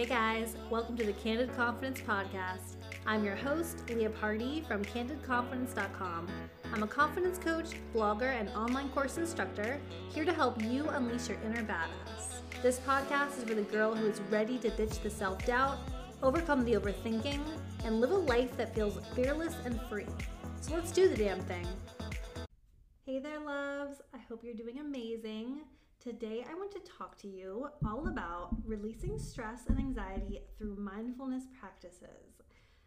Hey guys, welcome to the Candid Confidence Podcast. I'm your host, Leah Party from CandidConfidence.com. I'm a confidence coach, blogger, and online course instructor here to help you unleash your inner badass. This podcast is for the girl who is ready to ditch the self doubt, overcome the overthinking, and live a life that feels fearless and free. So let's do the damn thing. Hey there, loves. I hope you're doing amazing. Today, I want to talk to you all about releasing stress and anxiety through mindfulness practices.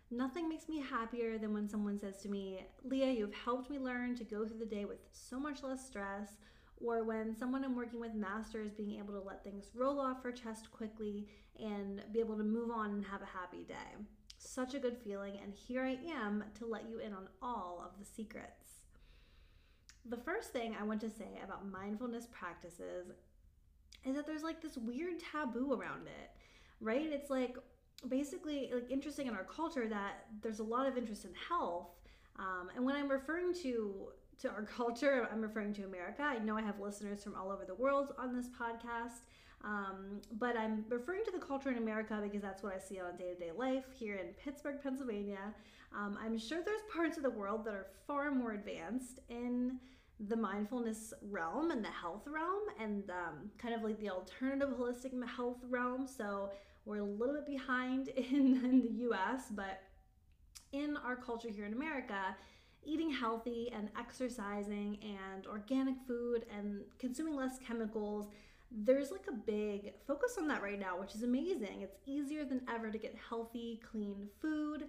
Nothing makes me happier than when someone says to me, Leah, you've helped me learn to go through the day with so much less stress, or when someone I'm working with masters being able to let things roll off her chest quickly and be able to move on and have a happy day. Such a good feeling, and here I am to let you in on all of the secrets. The first thing I want to say about mindfulness practices is that there's like this weird taboo around it, right? It's like basically like interesting in our culture that there's a lot of interest in health. Um, and when I'm referring to to our culture, I'm referring to America. I know I have listeners from all over the world on this podcast. Um, but I'm referring to the culture in America because that's what I see on day to day life here in Pittsburgh, Pennsylvania. Um, I'm sure there's parts of the world that are far more advanced in the mindfulness realm and the health realm and um, kind of like the alternative holistic health realm. So we're a little bit behind in, in the US, but in our culture here in America, eating healthy and exercising and organic food and consuming less chemicals there's like a big focus on that right now, which is amazing. It's easier than ever to get healthy, clean food.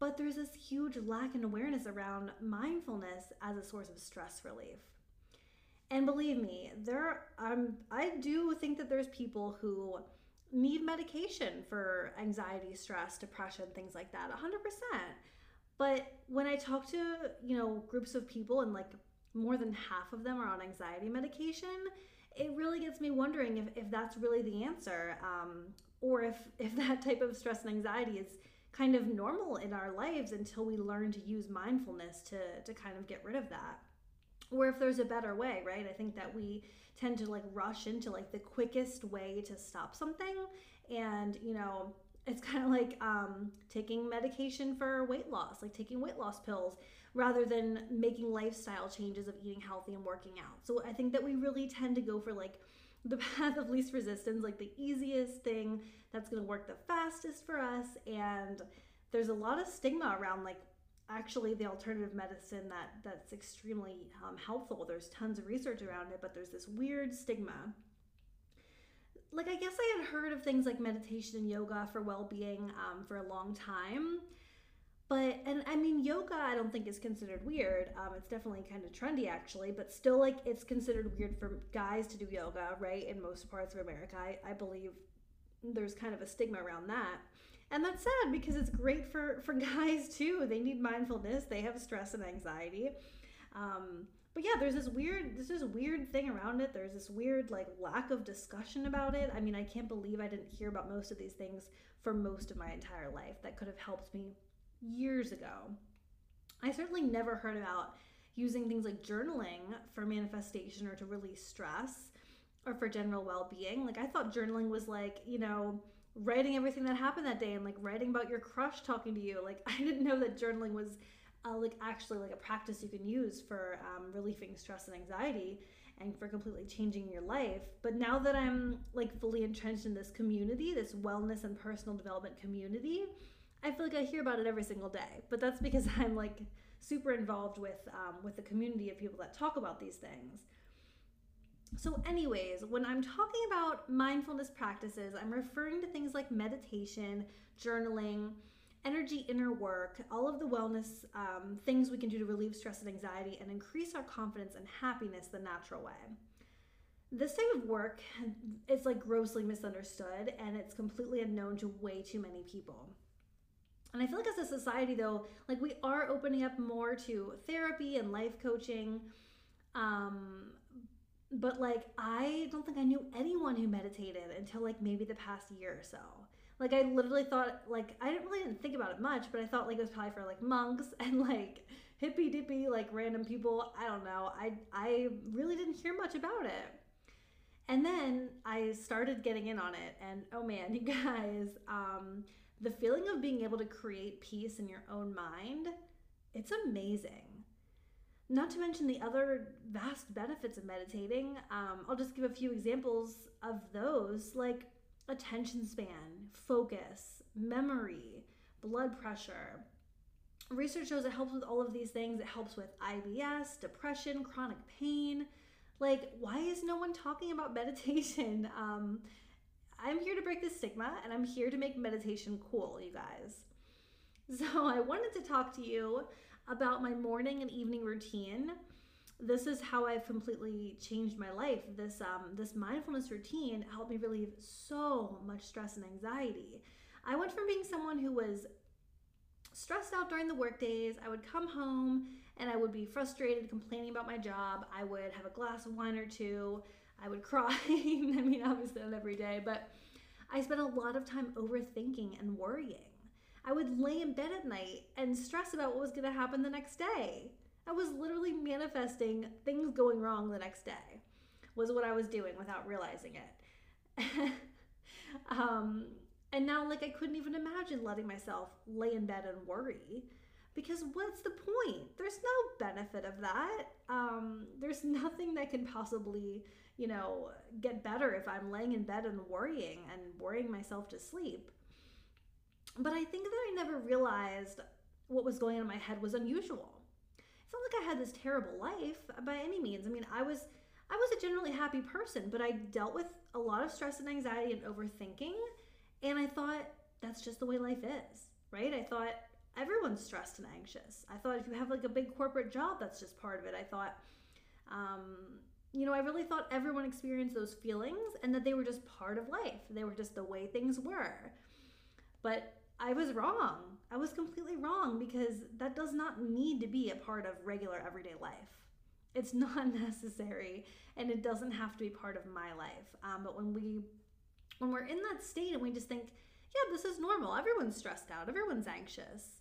But there's this huge lack in awareness around mindfulness as a source of stress relief. And believe me, there um, I do think that there's people who need medication for anxiety, stress, depression, things like that, 100%. But when I talk to, you know, groups of people and like more than half of them are on anxiety medication, it really gets me wondering if, if that's really the answer um, or if, if that type of stress and anxiety is kind of normal in our lives until we learn to use mindfulness to to kind of get rid of that. Or if there's a better way right? I think that we tend to like rush into like the quickest way to stop something. And you know it's kind of like um, taking medication for weight loss like taking weight loss pills rather than making lifestyle changes of eating healthy and working out. So i think that we really tend to go for like the path of least resistance, like the easiest thing that's going to work the fastest for us. And there's a lot of stigma around like actually the alternative medicine that that's extremely um, helpful. There's tons of research around it, but there's this weird stigma. Like I guess I had heard of things like meditation and yoga for well-being um, for a long time but and i mean yoga i don't think is considered weird. Um, it's definitely kind of trendy actually but still like it's considered weird for guys to do yoga right in most parts of america. I, I believe there's kind of a stigma around that. And that's sad because it's great for for guys too. They need mindfulness. They have stress and anxiety. Um, but yeah there's this weird there's this weird thing around it. There's this weird like lack of discussion about it. I mean i can't believe i didn't hear about most of these things for most of my entire life that could have helped me years ago. I certainly never heard about using things like journaling for manifestation or to release stress or for general well being. Like, I thought journaling was like, you know, writing everything that happened that day and like writing about your crush talking to you. Like, I didn't know that journaling was uh, like actually like a practice you can use for um, relieving stress and anxiety and for completely changing your life. But now that I'm like fully entrenched in this community, this wellness and personal development community, I feel like I hear about it every single day, but that's because I'm like super involved with um, with the community of people that talk about these things. So, anyways, when I'm talking about mindfulness practices, I'm referring to things like meditation, journaling, energy inner work, all of the wellness um, things we can do to relieve stress and anxiety and increase our confidence and happiness the natural way. This type of work is like grossly misunderstood and it's completely unknown to way too many people. And I feel like as a society, though, like we are opening up more to therapy and life coaching. Um, but like, I don't think I knew anyone who meditated until like maybe the past year or so. Like, I literally thought, like, I didn't really think about it much, but I thought like it was probably for like monks and like hippy dippy, like random people. I don't know. I, I really didn't hear much about it. And then I started getting in on it, and oh man, you guys, um, the feeling of being able to create peace in your own mind, it's amazing. Not to mention the other vast benefits of meditating. Um, I'll just give a few examples of those, like attention span, focus, memory, blood pressure. Research shows it helps with all of these things. It helps with IBS, depression, chronic pain. Like, why is no one talking about meditation? Um, I'm here to break the stigma and I'm here to make meditation cool, you guys. So, I wanted to talk to you about my morning and evening routine. This is how I've completely changed my life. This um, this mindfulness routine helped me relieve so much stress and anxiety. I went from being someone who was stressed out during the work days. I would come home and I would be frustrated, complaining about my job. I would have a glass of wine or two. I would cry. I mean, obviously not every day, but I spent a lot of time overthinking and worrying. I would lay in bed at night and stress about what was going to happen the next day. I was literally manifesting things going wrong the next day, was what I was doing without realizing it. um, and now, like, I couldn't even imagine letting myself lay in bed and worry because what's the point? There's no benefit of that. Um, there's nothing that can possibly, you know, get better if I'm laying in bed and worrying and worrying myself to sleep. But I think that I never realized what was going on in my head was unusual. It's not like I had this terrible life by any means. I mean, I was I was a generally happy person, but I dealt with a lot of stress and anxiety and overthinking, and I thought that's just the way life is, right? I thought everyone's stressed and anxious. I thought if you have like a big corporate job, that's just part of it. I thought um, you know, I really thought everyone experienced those feelings and that they were just part of life. They were just the way things were. But I was wrong. I was completely wrong because that does not need to be a part of regular everyday life. It's not necessary and it doesn't have to be part of my life. Um, but when we when we're in that state and we just think, yeah, this is normal. Everyone's stressed out. Everyone's anxious.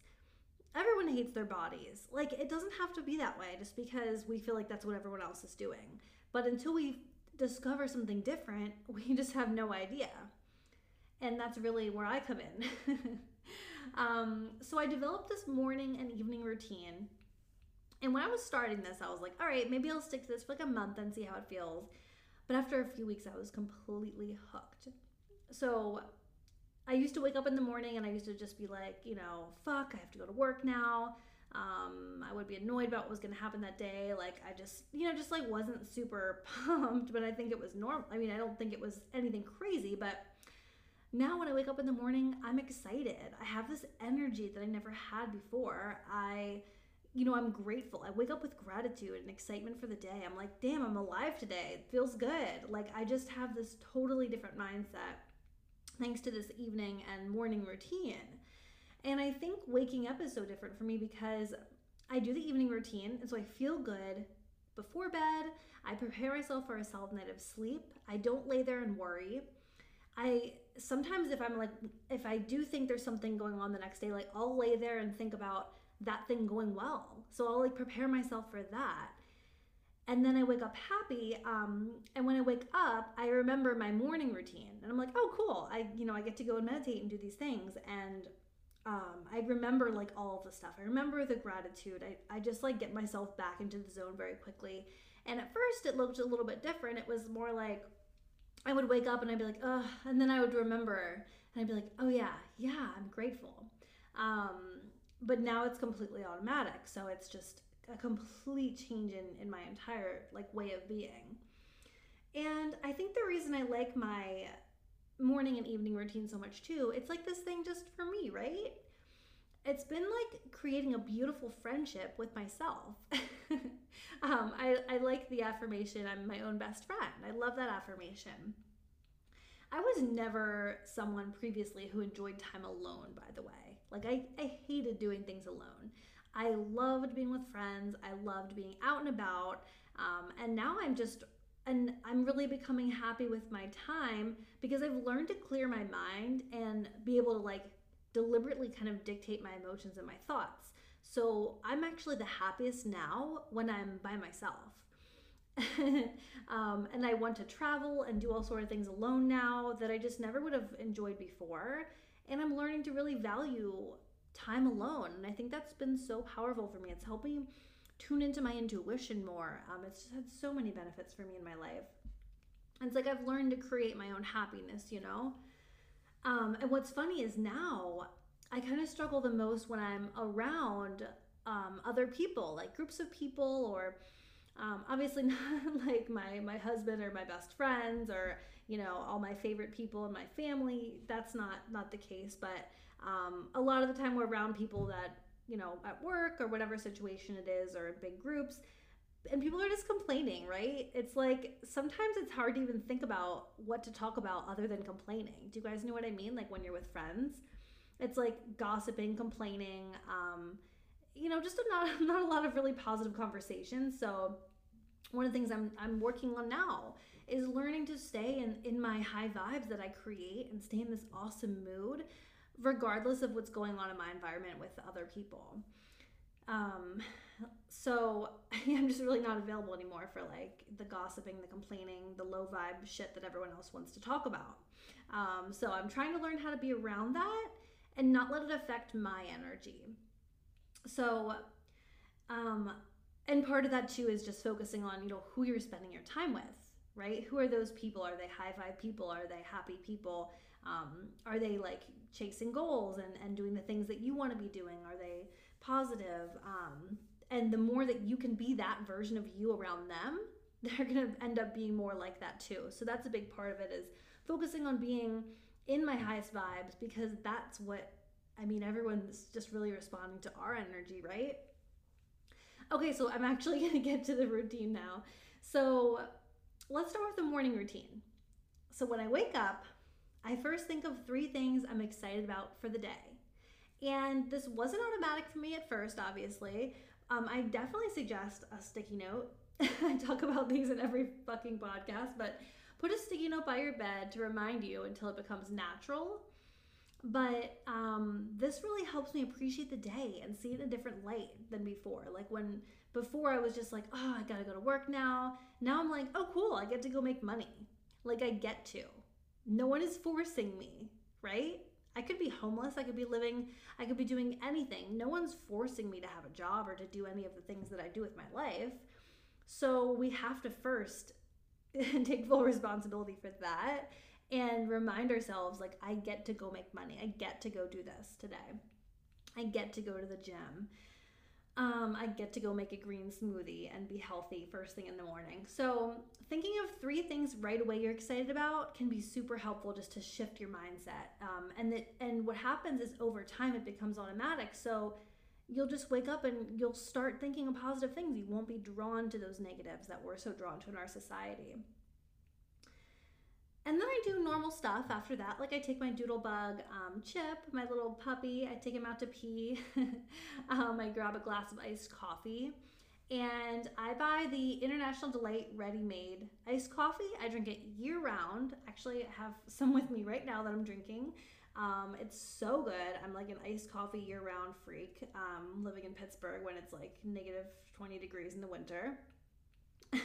Everyone hates their bodies. Like it doesn't have to be that way just because we feel like that's what everyone else is doing. But until we discover something different, we just have no idea and that's really where I come in. um, so I developed this morning and evening routine. And when I was starting this, I was like, all right, maybe I'll stick to this for like a month and see how it feels. But after a few weeks, I was completely hooked. So I used to wake up in the morning and I used to just be like, you know, fuck, I have to go to work now. Um, I would be annoyed about what was going to happen that day. Like, I just, you know, just like wasn't super pumped, but I think it was normal. I mean, I don't think it was anything crazy, but now when I wake up in the morning, I'm excited. I have this energy that I never had before. I you know, I'm grateful. I wake up with gratitude and excitement for the day. I'm like, damn, I'm alive today. It feels good. Like, I just have this totally different mindset thanks to this evening and morning routine. And I think waking up is so different for me because I do the evening routine, and so I feel good before bed. I prepare myself for a solid night of sleep. I don't lay there and worry. I sometimes if I'm like if I do think there's something going on the next day, like I'll lay there and think about that thing going well. So I'll like prepare myself for that. And then I wake up happy. Um, and when I wake up, I remember my morning routine. And I'm like, oh cool. I you know, I get to go and meditate and do these things. And um, I remember like all the stuff. I remember the gratitude. I, I just like get myself back into the zone very quickly. And at first it looked a little bit different. It was more like I would wake up and I'd be like, oh, and then I would remember and I'd be like, oh yeah, yeah, I'm grateful. Um, but now it's completely automatic. So it's just a complete change in, in my entire like way of being. And I think the reason I like my morning and evening routine so much too, it's like this thing just for me, right? It's been like creating a beautiful friendship with myself. um, I, I like the affirmation, I'm my own best friend. I love that affirmation. I was never someone previously who enjoyed time alone, by the way. Like, I, I hated doing things alone. I loved being with friends, I loved being out and about. Um, and now I'm just and I'm really becoming happy with my time because I've learned to clear my mind and be able to like deliberately kind of dictate my emotions and my thoughts. So I'm actually the happiest now when I'm by myself. um, and I want to travel and do all sort of things alone now that I just never would have enjoyed before. And I'm learning to really value time alone. And I think that's been so powerful for me. It's helping me tune into my intuition more. Um, it's just had so many benefits for me in my life. It's like I've learned to create my own happiness, you know? Um, and what's funny is now I kind of struggle the most when I'm around um, other people, like groups of people, or um, obviously not like my my husband or my best friends or you know all my favorite people in my family. That's not not the case, but um, a lot of the time we're around people that you know at work or whatever situation it is, or in big groups. And people are just complaining, right? It's like sometimes it's hard to even think about what to talk about other than complaining. Do you guys know what I mean? Like when you're with friends, it's like gossiping, complaining, um, you know, just a, not not a lot of really positive conversations. So one of the things I'm I'm working on now is learning to stay in in my high vibes that I create and stay in this awesome mood, regardless of what's going on in my environment with other people. Um, so I'm just really not available anymore for like the gossiping, the complaining, the low vibe shit that everyone else wants to talk about. Um, so I'm trying to learn how to be around that and not let it affect my energy. So, um, and part of that too is just focusing on, you know, who you're spending your time with, right? Who are those people? Are they high vibe people? Are they happy people? Um, are they like chasing goals and, and doing the things that you want to be doing? Are they positive? Um, and the more that you can be that version of you around them, they're going to end up being more like that too. So that's a big part of it is focusing on being in my highest vibes because that's what I mean, everyone's just really responding to our energy, right? Okay, so I'm actually going to get to the routine now. So let's start with the morning routine. So when I wake up, I first think of three things I'm excited about for the day. And this wasn't automatic for me at first, obviously. Um, I definitely suggest a sticky note. I talk about these in every fucking podcast, but put a sticky note by your bed to remind you until it becomes natural. But um, this really helps me appreciate the day and see it in a different light than before. Like when before I was just like, oh, I gotta go to work now. Now I'm like, oh, cool, I get to go make money. Like I get to. No one is forcing me, right? I could be homeless. I could be living, I could be doing anything. No one's forcing me to have a job or to do any of the things that I do with my life. So we have to first take full responsibility for that and remind ourselves like I get to go make money. I get to go do this today. I get to go to the gym. Um, I get to go make a green smoothie and be healthy first thing in the morning. So, thinking of three things right away you're excited about can be super helpful just to shift your mindset. Um, and that, and what happens is over time it becomes automatic. So, you'll just wake up and you'll start thinking of positive things. You won't be drawn to those negatives that we're so drawn to in our society. And then I do normal stuff after that. Like I take my doodlebug um, Chip, my little puppy, I take him out to pee. um, I grab a glass of iced coffee. And I buy the International Delight Ready Made iced coffee. I drink it year round. Actually, I have some with me right now that I'm drinking. Um, it's so good. I'm like an iced coffee year round freak, um, living in Pittsburgh when it's like negative 20 degrees in the winter.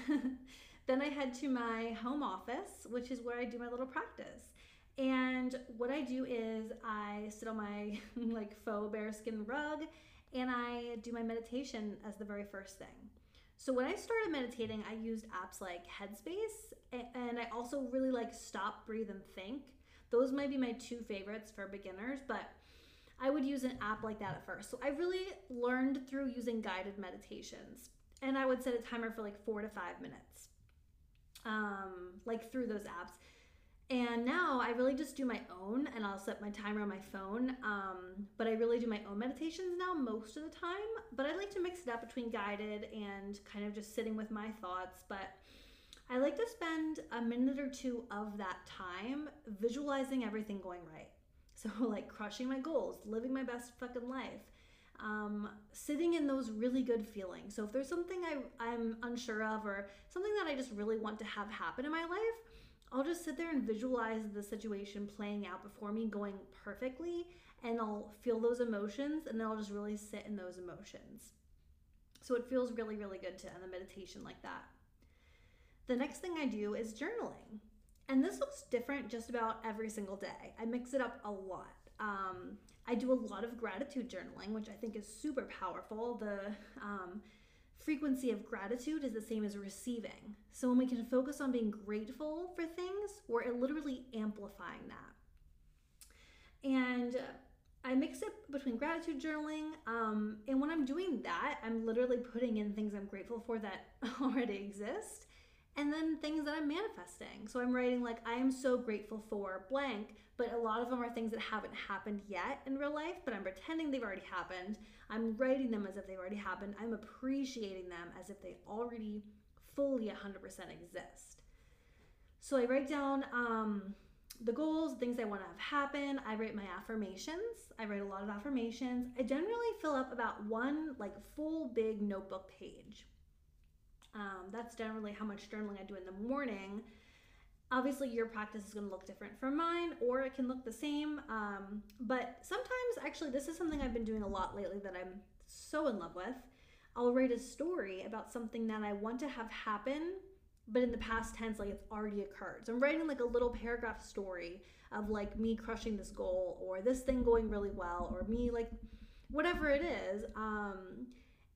then I head to my home office, which is where I do my little practice. And what I do is I sit on my like faux bearskin rug and I do my meditation as the very first thing. So when I started meditating, I used apps like Headspace and I also really like Stop, Breathe, and Think. Those might be my two favorites for beginners, but I would use an app like that at first. So I really learned through using guided meditations and I would set a timer for like four to five minutes, um, like through those apps. And now I really just do my own, and I'll set my timer on my phone. Um, but I really do my own meditations now most of the time. But I like to mix it up between guided and kind of just sitting with my thoughts. But I like to spend a minute or two of that time visualizing everything going right. So, like crushing my goals, living my best fucking life, um, sitting in those really good feelings. So if there's something I, I'm unsure of or something that I just really want to have happen in my life, I'll just sit there and visualize the situation playing out before me going perfectly and I'll feel those emotions and then I'll just really sit in those emotions. So it feels really, really good to end the meditation like that. the next thing I do is journaling. And this looks different just about every single day. I mix it up a lot. Um, I do a lot of gratitude journaling, which I think is super powerful. The um, frequency of gratitude is the same as receiving. So when we can focus on being grateful for things, we're literally amplifying that. And I mix it between gratitude journaling. Um, and when I'm doing that, I'm literally putting in things I'm grateful for that already exist and then things that I'm manifesting. So I'm writing like I am so grateful for blank, but a lot of them are things that haven't happened yet in real life, but I'm pretending they've already happened. I'm writing them as if they've already happened. I'm appreciating them as if they already fully 100% exist. So I write down um, the goals, things I want to have happen. I write my affirmations. I write a lot of affirmations. I generally fill up about one like full big notebook page. Um, that's generally how much journaling I do in the morning. Obviously, your practice is going to look different from mine, or it can look the same. Um, but sometimes, actually, this is something I've been doing a lot lately that I'm so in love with. I'll write a story about something that I want to have happen, but in the past tense, like it's already occurred. So I'm writing like a little paragraph story of like me crushing this goal, or this thing going really well, or me like whatever it is. Um,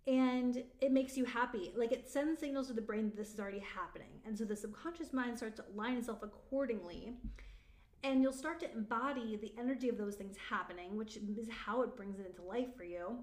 and it makes you happy. Like it sends signals to the brain that this is already happening. And so the subconscious mind starts to align itself accordingly. And you'll start to embody the energy of those things happening, which is how it brings it into life for you.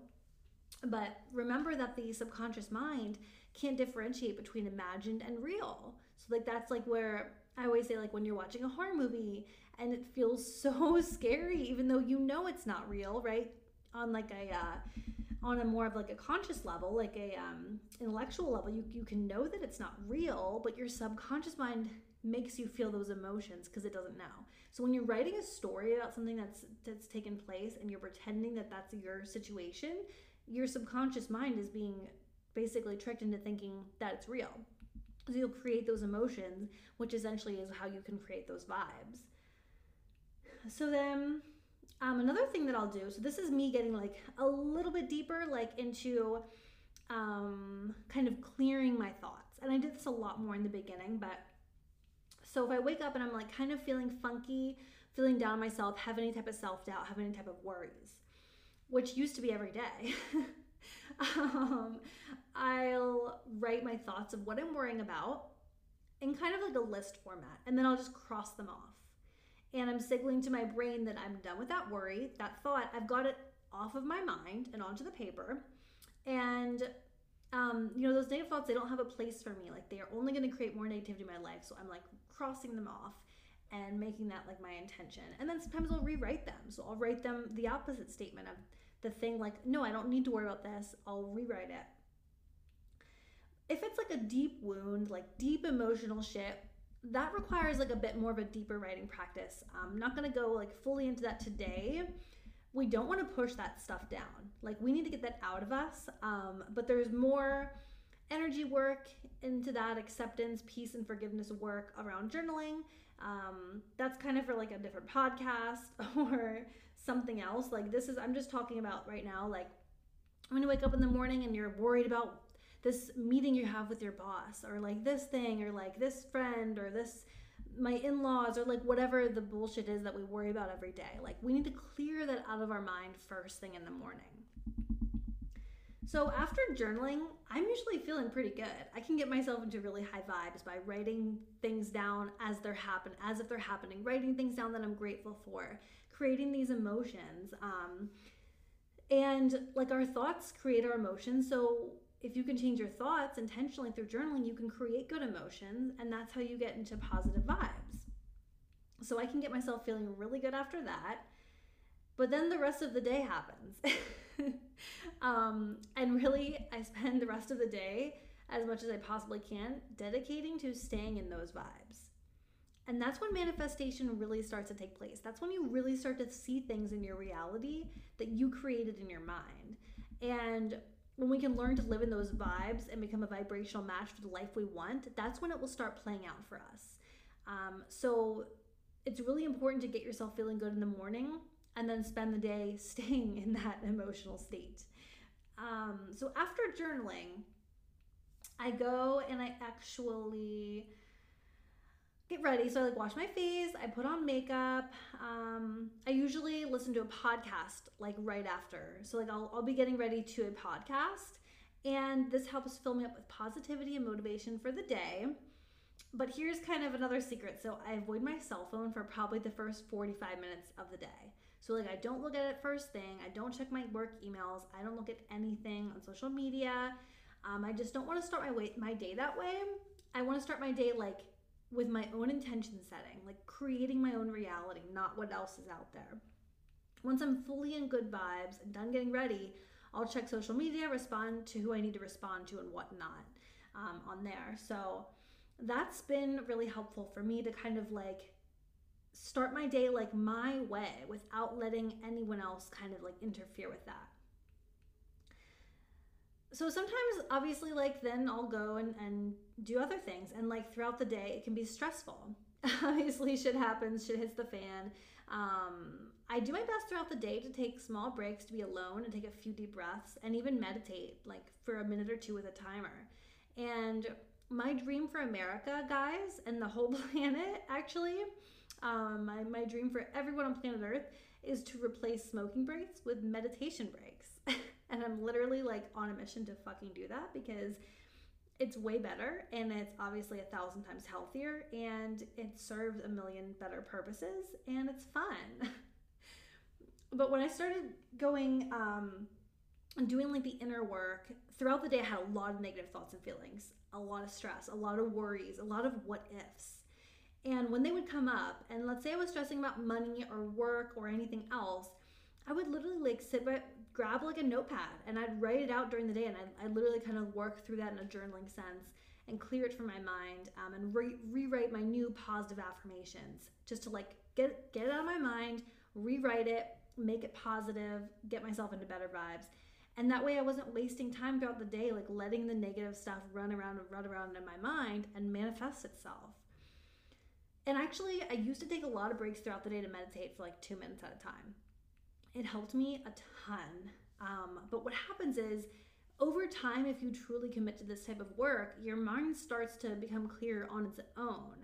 But remember that the subconscious mind can't differentiate between imagined and real. So, like, that's like where I always say, like, when you're watching a horror movie and it feels so scary, even though you know it's not real, right? On like a, uh, on a more of like a conscious level, like a um, intellectual level, you, you can know that it's not real, but your subconscious mind makes you feel those emotions because it doesn't know. So when you're writing a story about something that's that's taken place and you're pretending that that's your situation, your subconscious mind is being basically tricked into thinking that it's real. So you'll create those emotions, which essentially is how you can create those vibes. So then um, another thing that I'll do, so this is me getting like a little bit deeper, like into um, kind of clearing my thoughts. And I did this a lot more in the beginning, but so if I wake up and I'm like kind of feeling funky, feeling down myself, have any type of self doubt, have any type of worries, which used to be every day. um, I'll write my thoughts of what I'm worrying about in kind of like a list format, and then I'll just cross them off and I'm signaling to my brain that I'm done with that worry, that thought. I've got it off of my mind and onto the paper. And um, you know, those negative thoughts, they don't have a place for me. Like they are only going to create more negativity in my life. So I'm like crossing them off and making that like my intention. And then sometimes I'll rewrite them. So I'll write them the opposite statement of the thing like, no, I don't need to worry about this. I'll rewrite it. If it's like a deep wound, like deep emotional shit, that requires like a bit more of a deeper writing practice. I'm not going to go like fully into that today. We don't want to push that stuff down. Like we need to get that out of us. Um, but there's more energy work into that acceptance, peace, and forgiveness work around journaling. Um, that's kind of for like a different podcast or something else. Like this is, I'm just talking about right now, like when you wake up in the morning and you're worried about this meeting you have with your boss or like this thing or like this friend or this my in-laws or like whatever the bullshit is that we worry about every day. Like we need to clear that out of our mind first thing in the morning. So after journaling i'm usually feeling pretty good. I can get myself into really high vibes by writing things down as they're happen as if they're happening writing things down that i'm grateful for creating these emotions um, and like our thoughts create our emotions. So if you can change your thoughts intentionally through journaling, you can create good emotions, and that's how you get into positive vibes. So I can get myself feeling really good after that. But then the rest of the day happens. um, and really, I spend the rest of the day, as much as I possibly can, dedicating to staying in those vibes. And that's when manifestation really starts to take place. That's when you really start to see things in your reality that you created in your mind. And when we can learn to live in those vibes and become a vibrational match for the life we want, that's when it will start playing out for us. Um, so it's really important to get yourself feeling good in the morning and then spend the day staying in that emotional state. Um, so after journaling, I go and I actually get ready. So I like wash my face, I put on makeup. Um, I usually listen to a podcast like right after. So like I'll, I'll be getting ready to a podcast and this helps fill me up with positivity and motivation for the day. But here's kind of another secret. So I avoid my cell phone for probably the first 45 minutes of the day. So like I don't look at it first thing. I don't check my work emails. I don't look at anything on social media. Um, I just don't want to start my way, my day that way. I want to start my day like with my own intention setting, like creating my own reality, not what else is out there. Once I'm fully in good vibes and done getting ready, I'll check social media, respond to who I need to respond to and whatnot um, on there. So that's been really helpful for me to kind of like start my day like my way without letting anyone else kind of like interfere with that so sometimes obviously like then i'll go and, and do other things and like throughout the day it can be stressful. Obviously shit happens shit hits the fan. Um, i do my best throughout the day to take small breaks to be alone and take a few deep breaths and even meditate like for a minute or two with a timer. And my dream for america guys and the whole planet actually um, my, my dream for everyone on planet earth is to replace smoking breaks with meditation breaks And I'm literally like on a mission to fucking do that because it's way better and it's obviously a thousand times healthier and it serves a million better purposes and it's fun. but when I started going, um, and doing like the inner work throughout the day, I had a lot of negative thoughts and feelings, a lot of stress, a lot of worries, a lot of what ifs. And when they would come up, and let's say I was stressing about money or work or anything else, I would literally like sit by, grab like a notepad and I'd write it out during the day and I'd, I'd literally kind of work through that in a journaling sense and clear it from my mind um, and re- rewrite my new positive affirmations just to like get get it out of my mind, rewrite it, make it positive, get myself into better vibes. And that way I wasn't wasting time throughout the day like letting the negative stuff run around and run around in my mind and manifest itself. And actually, I used to take a lot of breaks throughout the day to meditate for like two minutes at a time it helped me a ton. Um, but what happens is, over time, if you truly commit to this type of work, your mind starts to become clear on its own.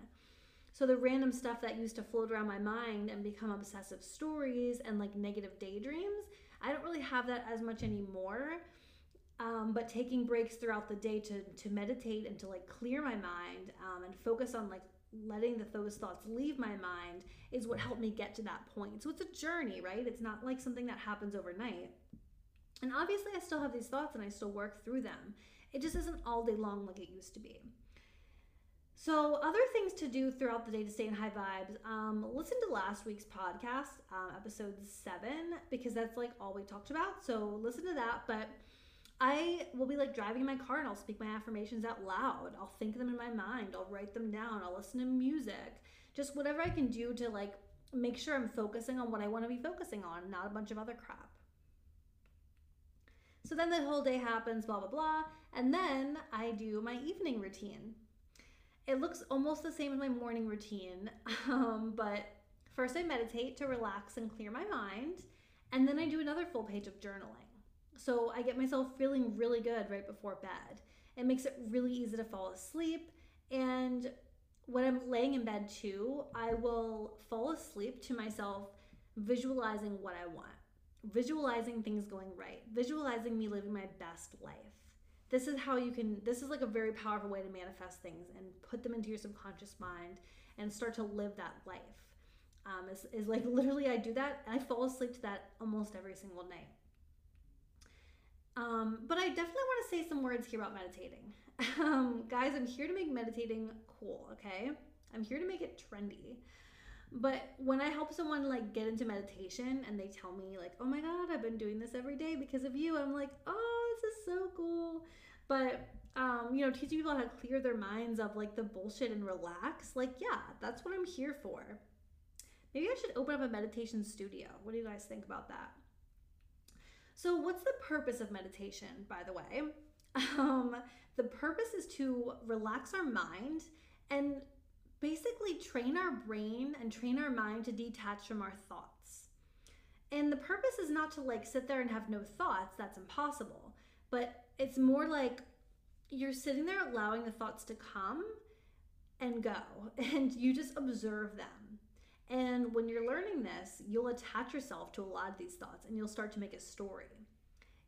So the random stuff that used to float around my mind and become obsessive stories and like negative daydreams, I don't really have that as much anymore. Um, but taking breaks throughout the day to to meditate and to like clear my mind um, and focus on like letting the, those thoughts leave my mind is what helped me get to that point. So it's a journey, right? It's not like something that happens overnight. And obviously, I still have these thoughts and I still work through them. It just isn't all day long like it used to be. So, other things to do throughout the day to stay in high vibes, um, listen to last week's podcast, um, episode seven, because that's like all we talked about. So, listen to that. But I will be like driving in my car and I'll speak my affirmations out loud. I'll think them in my mind. I'll write them down. I'll listen to music. Just whatever I can do to like make sure I'm focusing on what I want to be focusing on, not a bunch of other crap. So then the whole day happens, blah, blah, blah. And then I do my evening routine. It looks almost the same as my morning routine, um, but first I meditate to relax and clear my mind. And then I do another full page of journaling. So I get myself feeling really good right before bed. It makes it really easy to fall asleep. And when I'm laying in bed too, I will fall asleep to myself visualizing what I want, visualizing things going right, visualizing me living my best life. This is how you can, this is like a very powerful way to manifest things and put them into your subconscious mind and start to live that life. Um, is, is like literally, I do that and I fall asleep to that almost every single night. Um, but I definitely want to say some words here about meditating. Um, guys, I'm here to make meditating cool, okay? I'm here to make it trendy. But when I help someone like get into meditation and they tell me like, "Oh my god, I've been doing this every day because of you." I'm like, "Oh, this is so cool." But um, you know, teaching people how to clear their minds of like the bullshit and relax, like, yeah, that's what I'm here for. Maybe I should open up a meditation studio. What do you guys think about that? So, what's the purpose of meditation, by the way? Um, the purpose is to relax our mind and basically train our brain and train our mind to detach from our thoughts. And the purpose is not to like sit there and have no thoughts, that's impossible. But it's more like you're sitting there allowing the thoughts to come and go, and you just observe them. And when you're learning this, you'll attach yourself to a lot of these thoughts and you'll start to make a story.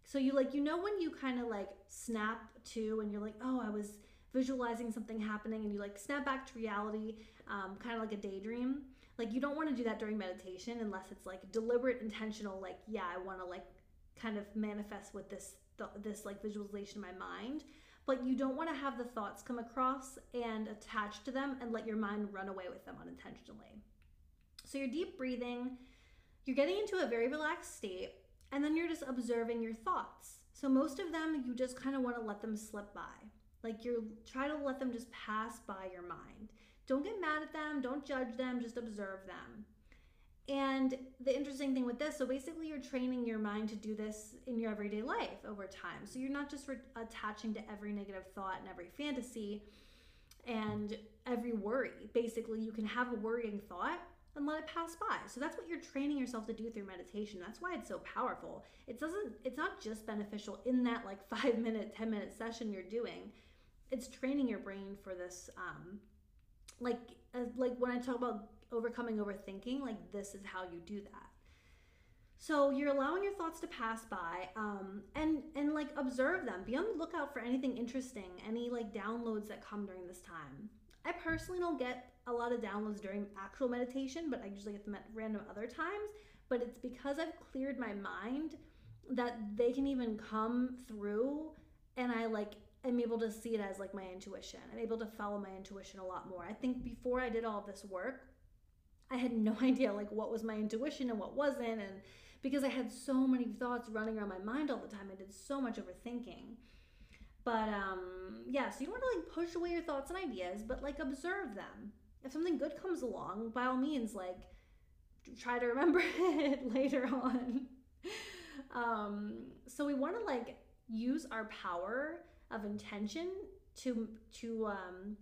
So you like, you know, when you kind of like snap to and you're like, oh, I was visualizing something happening and you like snap back to reality, um, kind of like a daydream. Like you don't want to do that during meditation unless it's like deliberate, intentional. Like, yeah, I want to like kind of manifest with this th- this like visualization in my mind. But you don't want to have the thoughts come across and attach to them and let your mind run away with them unintentionally. So you're deep breathing, you're getting into a very relaxed state, and then you're just observing your thoughts. So most of them, you just kind of want to let them slip by. Like you're try to let them just pass by your mind. Don't get mad at them, don't judge them, just observe them. And the interesting thing with this, so basically you're training your mind to do this in your everyday life over time. So you're not just re- attaching to every negative thought and every fantasy and every worry. Basically, you can have a worrying thought and let it pass by. So that's what you're training yourself to do through meditation. That's why it's so powerful. It doesn't it's not just beneficial in that like 5 minute, 10 minute session you're doing. It's training your brain for this um like as, like when I talk about overcoming overthinking, like this is how you do that. So you're allowing your thoughts to pass by, um, and and like observe them. Be on the lookout for anything interesting, any like downloads that come during this time. I personally don't get a lot of downloads during actual meditation, but I usually get them at random other times. But it's because I've cleared my mind that they can even come through, and I like am able to see it as like my intuition. I'm able to follow my intuition a lot more. I think before I did all of this work, I had no idea like what was my intuition and what wasn't and because I had so many thoughts running around my mind all the time, I did so much overthinking. But um yeah, so you don't want to like push away your thoughts and ideas, but like observe them. If something good comes along, by all means like try to remember it later on. um so we want to like use our power of intention to to um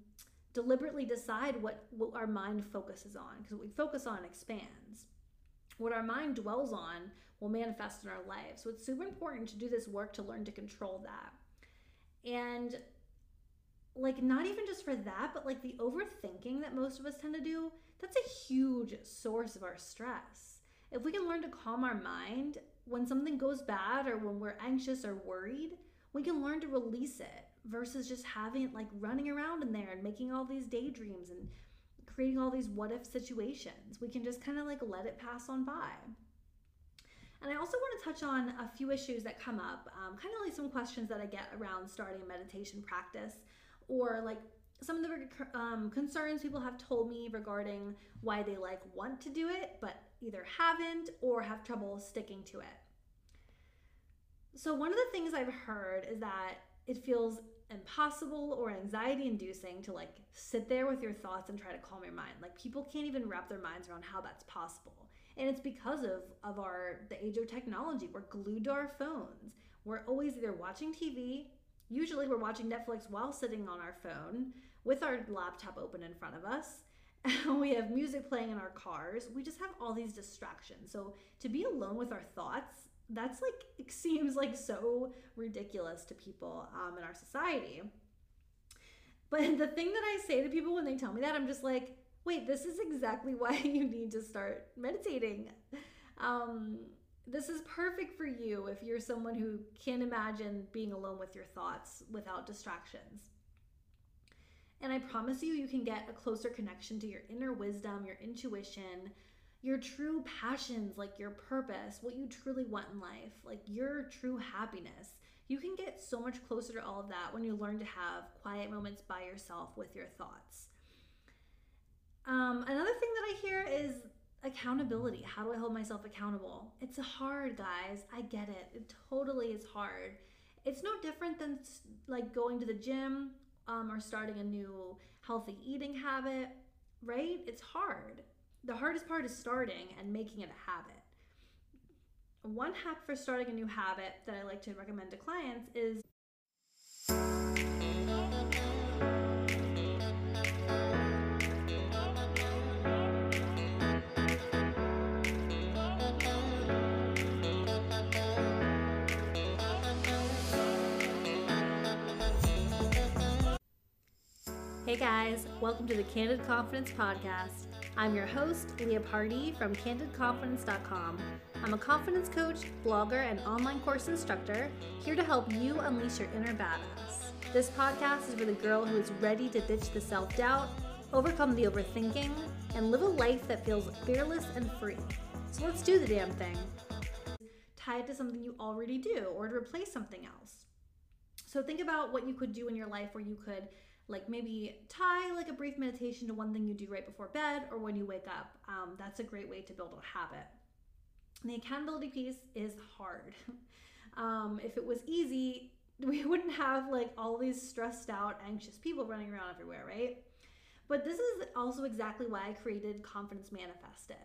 deliberately decide what, what our mind focuses on because what we focus on expands. What our mind dwells on will manifest in our life. So it's super important to do this work to learn to control that. And like not even just for that, but like the overthinking that most of us tend to do, that's a huge source of our stress. If we can learn to calm our mind when something goes bad or when we're anxious or worried, we can learn to release it versus just having it like running around in there and making all these daydreams and creating all these what if situations. We can just kind of like let it pass on by. And I also want to touch on a few issues that come up, um, kind of like some questions that I get around starting a meditation practice, or like some of the um, concerns people have told me regarding why they like want to do it, but either haven't or have trouble sticking to it. So, one of the things I've heard is that it feels impossible or anxiety inducing to like sit there with your thoughts and try to calm your mind. Like people can't even wrap their minds around how that's possible. And it's because of of our the age of technology. We're glued to our phones. We're always either watching TV, usually we're watching Netflix while sitting on our phone with our laptop open in front of us. we have music playing in our cars. We just have all these distractions. So to be alone with our thoughts that's like it seems like so ridiculous to people um, in our society but the thing that i say to people when they tell me that i'm just like wait this is exactly why you need to start meditating um, this is perfect for you if you're someone who can't imagine being alone with your thoughts without distractions and i promise you you can get a closer connection to your inner wisdom your intuition your true passions, like your purpose, what you truly want in life, like your true happiness. You can get so much closer to all of that when you learn to have quiet moments by yourself with your thoughts. Um, another thing that I hear is accountability. How do I hold myself accountable? It's hard, guys. I get it. It totally is hard. It's no different than like going to the gym um, or starting a new healthy eating habit, right? It's hard. The hardest part is starting and making it a habit. One hack for starting a new habit that I like to recommend to clients is guys, welcome to the Candid Confidence Podcast. I'm your host, Leah Party from CandidConfidence.com. I'm a confidence coach, blogger, and online course instructor here to help you unleash your inner badass. This podcast is for the girl who is ready to ditch the self doubt, overcome the overthinking, and live a life that feels fearless and free. So let's do the damn thing. Tie it to something you already do or to replace something else. So think about what you could do in your life where you could like maybe tie like a brief meditation to one thing you do right before bed or when you wake up. Um, that's a great way to build a habit. The accountability piece is hard. Um, if it was easy we wouldn't have like all these stressed out anxious people running around everywhere right? But this is also exactly why i created confidence manifested.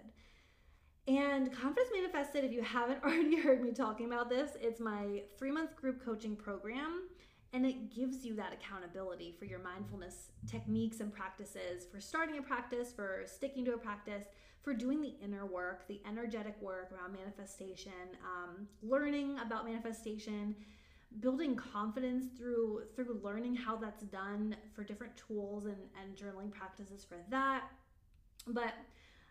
And Confidence Manifested, if you haven't already heard me talking about this, it's my three month group coaching program and it gives you that accountability for your mindfulness techniques and practices for starting a practice, for sticking to a practice, for doing the inner work, the energetic work around manifestation, um, learning about manifestation, building confidence through through learning how that's done for different tools and, and journaling practices for that. But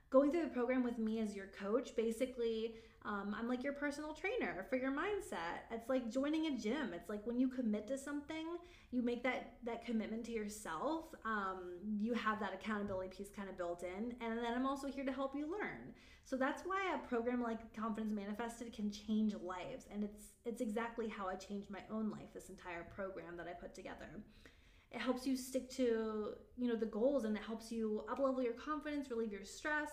going through the program with me as your coach basically um, I'm like your personal trainer for your mindset. It's like joining a gym. It's like when you commit to something, you make that that commitment to yourself. Um, you have that accountability piece kind of built in, and then I'm also here to help you learn. So that's why a program like Confidence Manifested can change lives, and it's it's exactly how I changed my own life. This entire program that I put together. It helps you stick to you know the goals, and it helps you up level your confidence, relieve your stress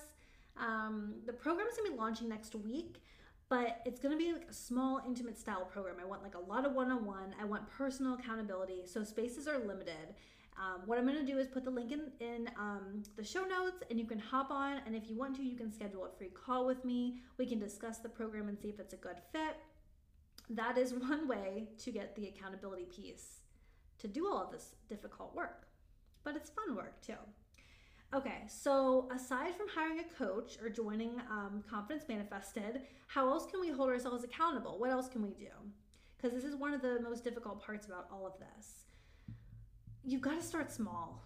um, the program is gonna be launching next week, but it's gonna be like a small, intimate style program. I want like a lot of one on one. I want personal accountability, so spaces are limited. Um, what I'm gonna do is put the link in, in um, the show notes and you can hop on. And if you want to, you can schedule a free call with me. We can discuss the program and see if it's a good fit. That is one way to get the accountability piece to do all this difficult work, but it's fun work too. Okay, so aside from hiring a coach or joining um, Confidence Manifested, how else can we hold ourselves accountable? What else can we do? Because this is one of the most difficult parts about all of this. You've got to start small.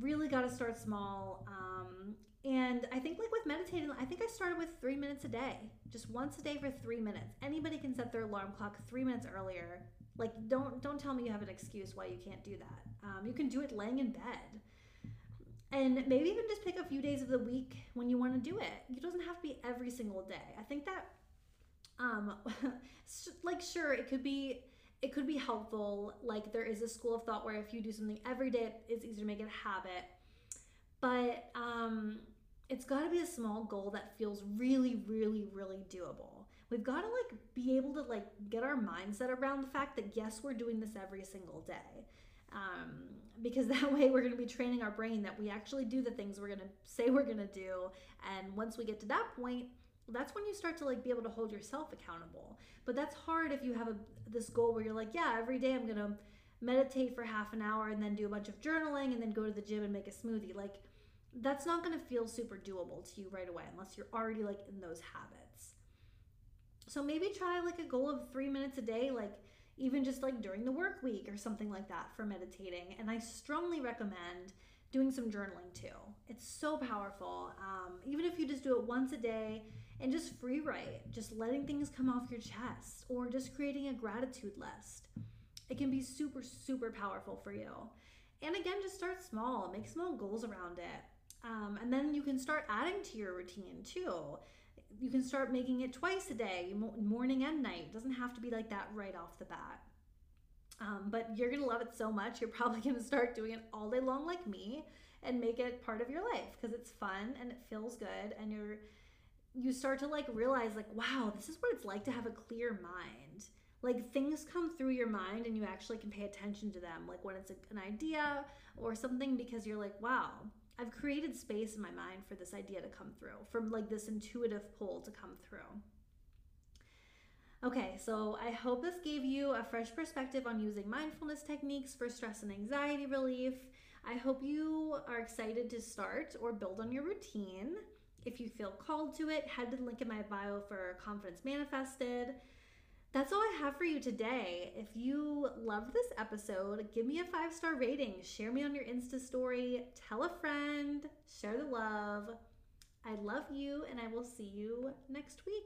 Really got to start small. Um, and I think, like with meditating, I think I started with three minutes a day, just once a day for three minutes. Anybody can set their alarm clock three minutes earlier. Like, don't don't tell me you have an excuse why you can't do that. Um, you can do it laying in bed and maybe even just pick a few days of the week when you want to do it. It doesn't have to be every single day. I think that, um, like sure, it could be it could be helpful. Like there is a school of thought where if you do something every day, it's easier to make it a habit. But um, it's got to be a small goal that feels really, really, really doable. We've got to like be able to like get our mindset around the fact that yes, we're doing this every single day. Um, because that way we're going to be training our brain that we actually do the things we're going to say we're going to do. And once we get to that point that's when you start to like be able to hold yourself accountable. But that's hard if you have a, this goal where you're like yeah every day i'm going to meditate for half an hour and then do a bunch of journaling and then go to the gym and make a smoothie. Like that's not going to feel super doable to you right away unless you're already like in those habits. So maybe try like a goal of three minutes a day like even just like during the work week or something like that for meditating. And I strongly recommend doing some journaling too. It's so powerful. Um, even if you just do it once a day and just free write, just letting things come off your chest or just creating a gratitude list, it can be super, super powerful for you. And again, just start small, make small goals around it. Um, and then you can start adding to your routine too you can start making it twice a day, morning and night. It doesn't have to be like that right off the bat. Um, but you're gonna love it so much, you're probably gonna start doing it all day long, like me, and make it part of your life because it's fun and it feels good, and you're you start to like realize like, wow, this is what it's like to have a clear mind. Like things come through your mind and you actually can pay attention to them, like when it's a, an idea or something, because you're like, wow, I've created space in my mind for this idea to come through, from like this intuitive pull to come through. Okay, so I hope this gave you a fresh perspective on using mindfulness techniques for stress and anxiety relief. I hope you are excited to start or build on your routine. If you feel called to it, head to the link in my bio for Confidence Manifested. That's all I have for you today. If you loved this episode, give me a five star rating, share me on your Insta story, tell a friend, share the love. I love you, and I will see you next week.